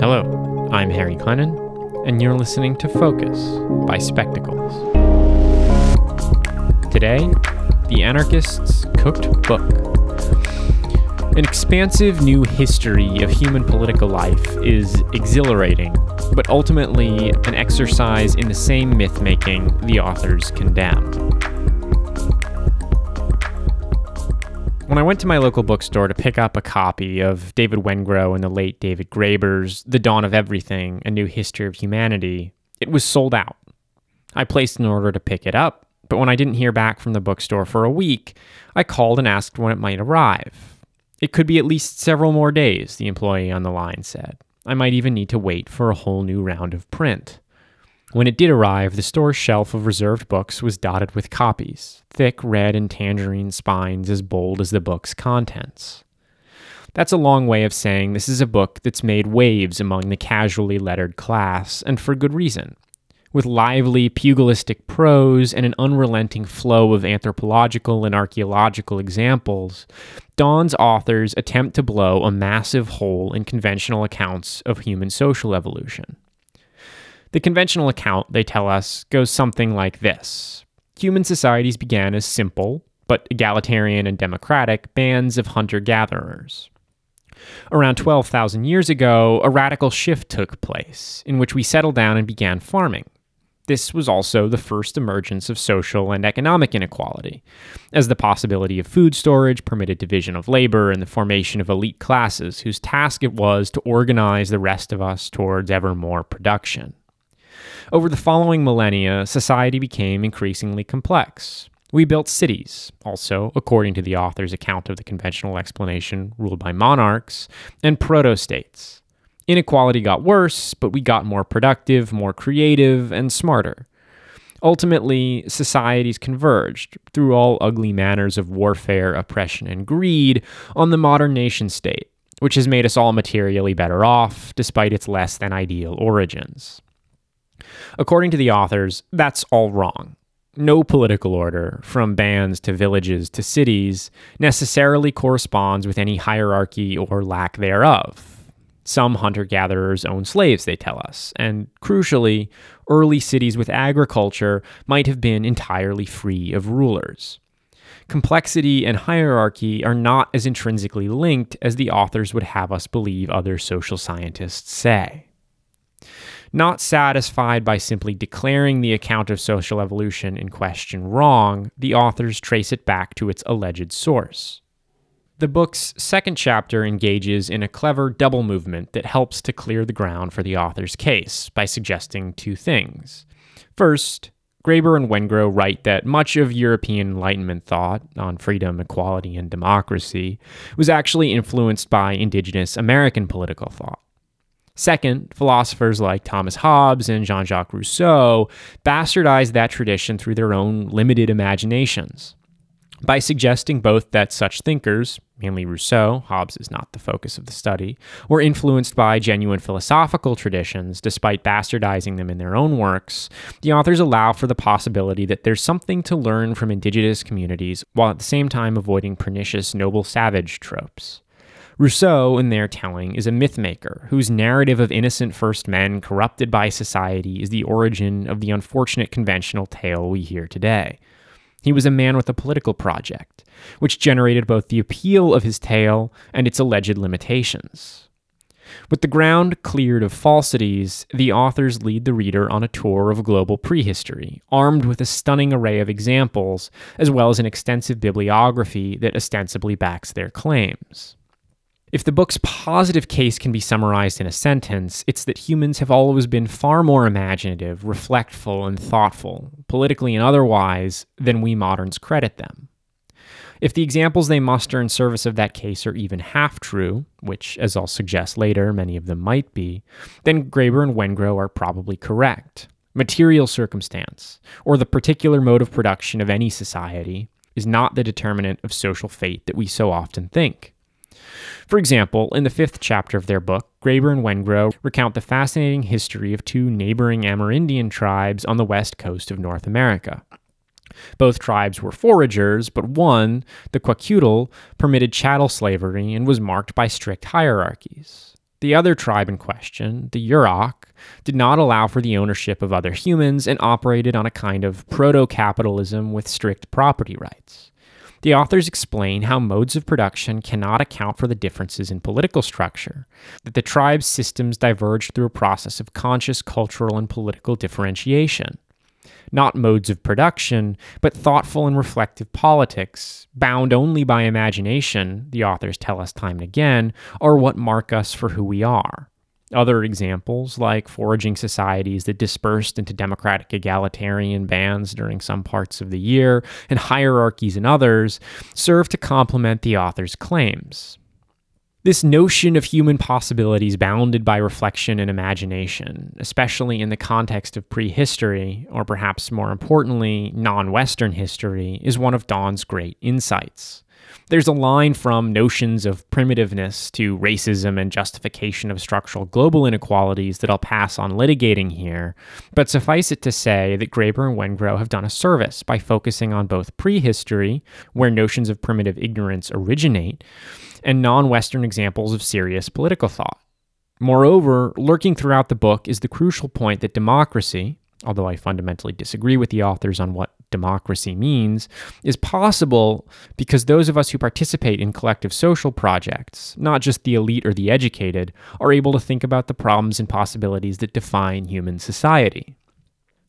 Hello, I'm Harry Glennon, and you're listening to Focus by Spectacles. Today, The Anarchist's Cooked Book. An expansive new history of human political life is exhilarating, but ultimately an exercise in the same myth making the authors condemn. When I went to my local bookstore to pick up a copy of David Wengrow and the late David Graeber's The Dawn of Everything A New History of Humanity, it was sold out. I placed an order to pick it up, but when I didn't hear back from the bookstore for a week, I called and asked when it might arrive. It could be at least several more days, the employee on the line said. I might even need to wait for a whole new round of print. When it did arrive, the store's shelf of reserved books was dotted with copies, thick red and tangerine spines as bold as the book's contents. That's a long way of saying this is a book that's made waves among the casually lettered class, and for good reason. With lively, pugilistic prose and an unrelenting flow of anthropological and archaeological examples, Dawn's authors attempt to blow a massive hole in conventional accounts of human social evolution. The conventional account, they tell us, goes something like this Human societies began as simple, but egalitarian and democratic, bands of hunter gatherers. Around 12,000 years ago, a radical shift took place in which we settled down and began farming. This was also the first emergence of social and economic inequality, as the possibility of food storage permitted division of labor and the formation of elite classes whose task it was to organize the rest of us towards ever more production. Over the following millennia, society became increasingly complex. We built cities, also, according to the author's account of the conventional explanation, ruled by monarchs, and proto states. Inequality got worse, but we got more productive, more creative, and smarter. Ultimately, societies converged, through all ugly manners of warfare, oppression, and greed, on the modern nation state, which has made us all materially better off, despite its less than ideal origins. According to the authors, that's all wrong. No political order, from bands to villages to cities, necessarily corresponds with any hierarchy or lack thereof. Some hunter gatherers own slaves, they tell us, and crucially, early cities with agriculture might have been entirely free of rulers. Complexity and hierarchy are not as intrinsically linked as the authors would have us believe other social scientists say. Not satisfied by simply declaring the account of social evolution in question wrong, the authors trace it back to its alleged source. The book's second chapter engages in a clever double movement that helps to clear the ground for the author's case by suggesting two things. First, Graeber and Wengrow write that much of European Enlightenment thought on freedom, equality, and democracy was actually influenced by indigenous American political thought. Second, philosophers like Thomas Hobbes and Jean Jacques Rousseau bastardized that tradition through their own limited imaginations. By suggesting both that such thinkers, mainly Rousseau, Hobbes is not the focus of the study, were influenced by genuine philosophical traditions despite bastardizing them in their own works, the authors allow for the possibility that there's something to learn from indigenous communities while at the same time avoiding pernicious noble savage tropes. Rousseau, in their telling, is a mythmaker whose narrative of innocent first men corrupted by society is the origin of the unfortunate conventional tale we hear today. He was a man with a political project, which generated both the appeal of his tale and its alleged limitations. With the ground cleared of falsities, the authors lead the reader on a tour of global prehistory, armed with a stunning array of examples, as well as an extensive bibliography that ostensibly backs their claims. If the book's positive case can be summarized in a sentence, it's that humans have always been far more imaginative, reflectful, and thoughtful, politically and otherwise, than we moderns credit them. If the examples they muster in service of that case are even half true, which, as I'll suggest later, many of them might be, then Graeber and Wengrow are probably correct. Material circumstance, or the particular mode of production of any society, is not the determinant of social fate that we so often think. For example, in the fifth chapter of their book, Graeber and Wengrow recount the fascinating history of two neighboring Amerindian tribes on the west coast of North America. Both tribes were foragers, but one, the Kwakiutl, permitted chattel slavery and was marked by strict hierarchies. The other tribe in question, the Yurok, did not allow for the ownership of other humans and operated on a kind of proto capitalism with strict property rights. The authors explain how modes of production cannot account for the differences in political structure, that the tribe's systems diverged through a process of conscious cultural and political differentiation. Not modes of production, but thoughtful and reflective politics, bound only by imagination, the authors tell us time and again, are what mark us for who we are. Other examples, like foraging societies that dispersed into democratic egalitarian bands during some parts of the year and hierarchies in others, serve to complement the author's claims. This notion of human possibilities bounded by reflection and imagination, especially in the context of prehistory, or perhaps more importantly, non Western history, is one of Dawn's great insights. There's a line from notions of primitiveness to racism and justification of structural global inequalities that I'll pass on litigating here, but suffice it to say that Graeber and Wengrow have done a service by focusing on both prehistory, where notions of primitive ignorance originate, and non Western examples of serious political thought. Moreover, lurking throughout the book is the crucial point that democracy, although I fundamentally disagree with the authors on what democracy means, is possible because those of us who participate in collective social projects, not just the elite or the educated, are able to think about the problems and possibilities that define human society.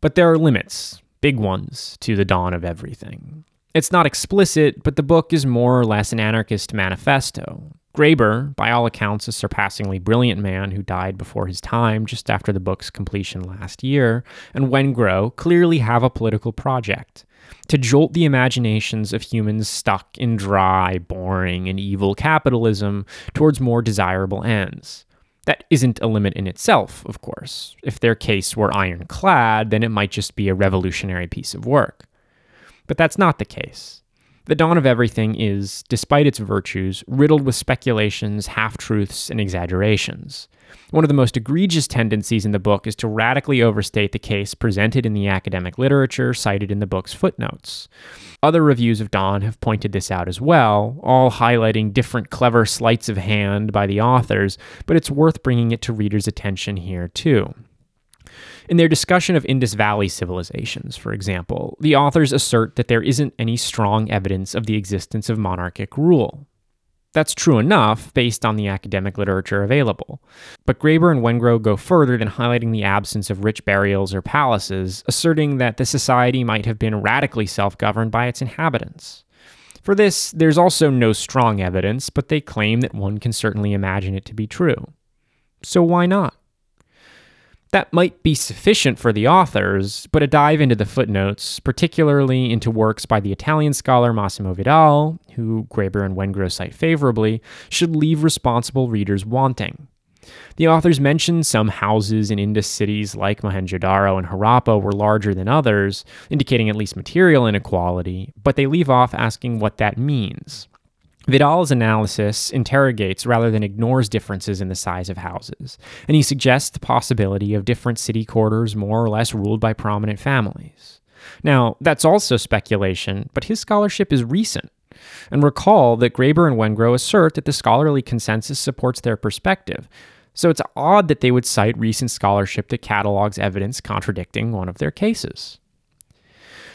But there are limits, big ones, to the dawn of everything. It's not explicit, but the book is more or less an anarchist manifesto. Graeber, by all accounts, a surpassingly brilliant man who died before his time just after the book's completion last year, and Wengrow clearly have a political project to jolt the imaginations of humans stuck in dry, boring, and evil capitalism towards more desirable ends. That isn't a limit in itself, of course. If their case were ironclad, then it might just be a revolutionary piece of work. But that's not the case. The Dawn of Everything is, despite its virtues, riddled with speculations, half truths, and exaggerations. One of the most egregious tendencies in the book is to radically overstate the case presented in the academic literature cited in the book's footnotes. Other reviews of Dawn have pointed this out as well, all highlighting different clever sleights of hand by the authors, but it's worth bringing it to readers' attention here too. In their discussion of Indus Valley civilizations, for example, the authors assert that there isn't any strong evidence of the existence of monarchic rule. That's true enough based on the academic literature available. But Graeber and Wengrow go further than highlighting the absence of rich burials or palaces, asserting that the society might have been radically self governed by its inhabitants. For this, there's also no strong evidence, but they claim that one can certainly imagine it to be true. So why not? That might be sufficient for the authors, but a dive into the footnotes, particularly into works by the Italian scholar Massimo Vidale, who Graeber and Wengrow cite favorably, should leave responsible readers wanting. The authors mention some houses in Indus cities like Mohenjo-Daro and Harappa were larger than others, indicating at least material inequality, but they leave off asking what that means. Vidale's analysis interrogates rather than ignores differences in the size of houses, and he suggests the possibility of different city quarters more or less ruled by prominent families. Now, that's also speculation, but his scholarship is recent. And recall that Graeber and Wengrow assert that the scholarly consensus supports their perspective, so it's odd that they would cite recent scholarship that catalogs evidence contradicting one of their cases.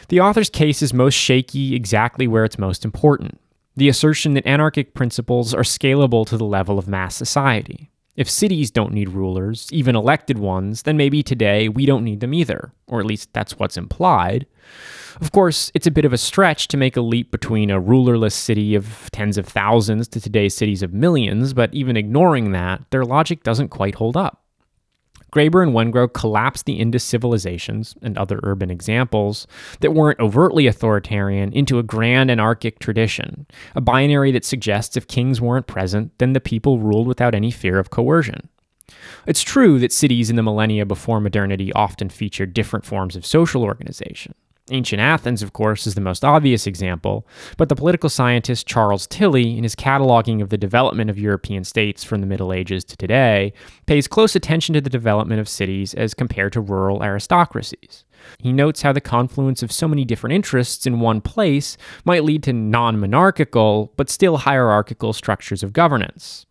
The author's case is most shaky exactly where it's most important the assertion that anarchic principles are scalable to the level of mass society. If cities don't need rulers, even elected ones, then maybe today we don't need them either, or at least that's what's implied. Of course, it's a bit of a stretch to make a leap between a rulerless city of tens of thousands to today's cities of millions, but even ignoring that, their logic doesn't quite hold up. Graeber and Wengrow collapsed the Indus civilizations and other urban examples that weren't overtly authoritarian into a grand anarchic tradition, a binary that suggests if kings weren't present, then the people ruled without any fear of coercion. It's true that cities in the millennia before modernity often featured different forms of social organization. Ancient Athens, of course, is the most obvious example, but the political scientist Charles Tilly, in his cataloging of the development of European states from the Middle Ages to today, pays close attention to the development of cities as compared to rural aristocracies. He notes how the confluence of so many different interests in one place might lead to non monarchical, but still hierarchical structures of governance.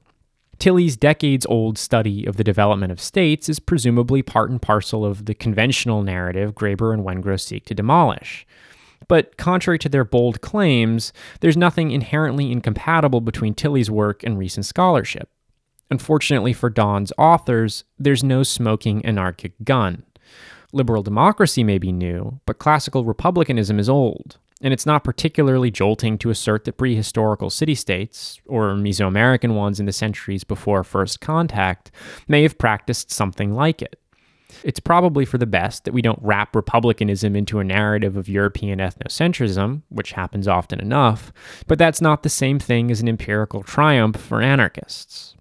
Tilly's decades old study of the development of states is presumably part and parcel of the conventional narrative Graeber and Wengrow seek to demolish. But contrary to their bold claims, there's nothing inherently incompatible between Tilly's work and recent scholarship. Unfortunately for Dawn's authors, there's no smoking anarchic gun. Liberal democracy may be new, but classical republicanism is old, and it's not particularly jolting to assert that prehistorical city states, or Mesoamerican ones in the centuries before first contact, may have practiced something like it. It's probably for the best that we don't wrap republicanism into a narrative of European ethnocentrism, which happens often enough, but that's not the same thing as an empirical triumph for anarchists.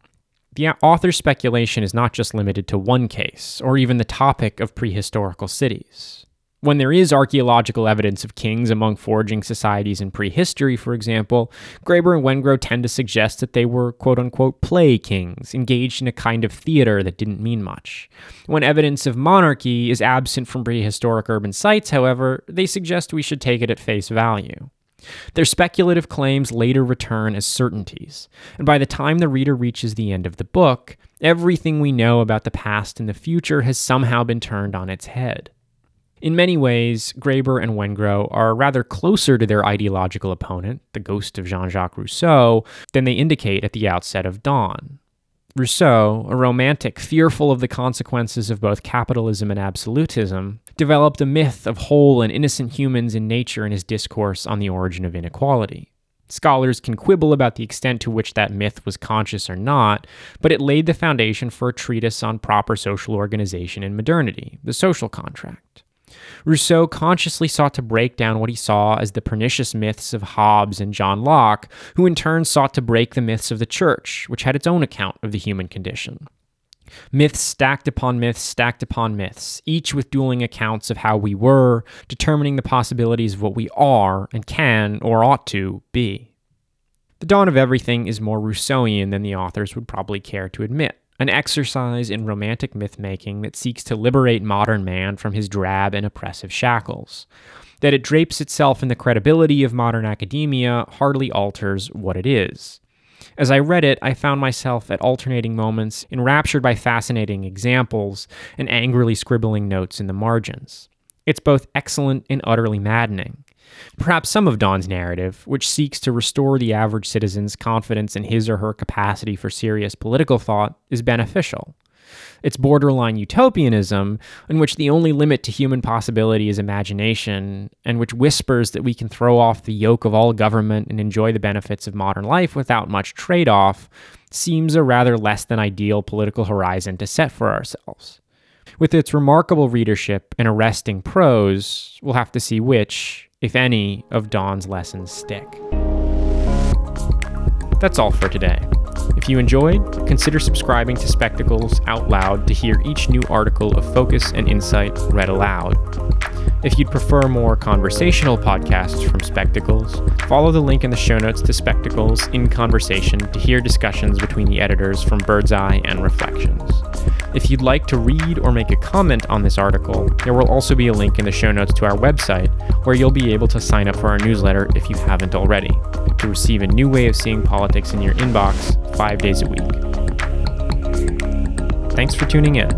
The author's speculation is not just limited to one case, or even the topic of prehistorical cities. When there is archaeological evidence of kings among foraging societies in prehistory, for example, Graeber and Wengrow tend to suggest that they were quote unquote play kings, engaged in a kind of theater that didn't mean much. When evidence of monarchy is absent from prehistoric urban sites, however, they suggest we should take it at face value. Their speculative claims later return as certainties, and by the time the reader reaches the end of the book, everything we know about the past and the future has somehow been turned on its head. In many ways, Graeber and Wengrow are rather closer to their ideological opponent, the ghost of Jean Jacques Rousseau, than they indicate at the outset of Dawn. Rousseau, a romantic fearful of the consequences of both capitalism and absolutism, developed a myth of whole and innocent humans in nature in his discourse on the origin of inequality. Scholars can quibble about the extent to which that myth was conscious or not, but it laid the foundation for a treatise on proper social organization in modernity, the social contract. Rousseau consciously sought to break down what he saw as the pernicious myths of Hobbes and John Locke, who in turn sought to break the myths of the church, which had its own account of the human condition. Myths stacked upon myths, stacked upon myths, each with dueling accounts of how we were, determining the possibilities of what we are and can or ought to be. The Dawn of Everything is more Rousseauian than the authors would probably care to admit an exercise in romantic myth making that seeks to liberate modern man from his drab and oppressive shackles. That it drapes itself in the credibility of modern academia hardly alters what it is. As I read it, I found myself at alternating moments enraptured by fascinating examples and angrily scribbling notes in the margins. It's both excellent and utterly maddening. Perhaps some of Dawn's narrative, which seeks to restore the average citizen's confidence in his or her capacity for serious political thought, is beneficial. It's borderline utopianism, in which the only limit to human possibility is imagination, and which whispers that we can throw off the yoke of all government and enjoy the benefits of modern life without much trade off, seems a rather less than ideal political horizon to set for ourselves. With its remarkable readership and arresting prose, we'll have to see which, if any, of Dawn's lessons stick. That's all for today. If you enjoyed, consider subscribing to Spectacles Out Loud to hear each new article of focus and insight read aloud. If you'd prefer more conversational podcasts from Spectacles, follow the link in the show notes to Spectacles in Conversation to hear discussions between the editors from Birdseye and Reflections. If you'd like to read or make a comment on this article, there will also be a link in the show notes to our website where you'll be able to sign up for our newsletter if you haven't already, to receive a new way of seeing politics in your inbox five days a week. Thanks for tuning in.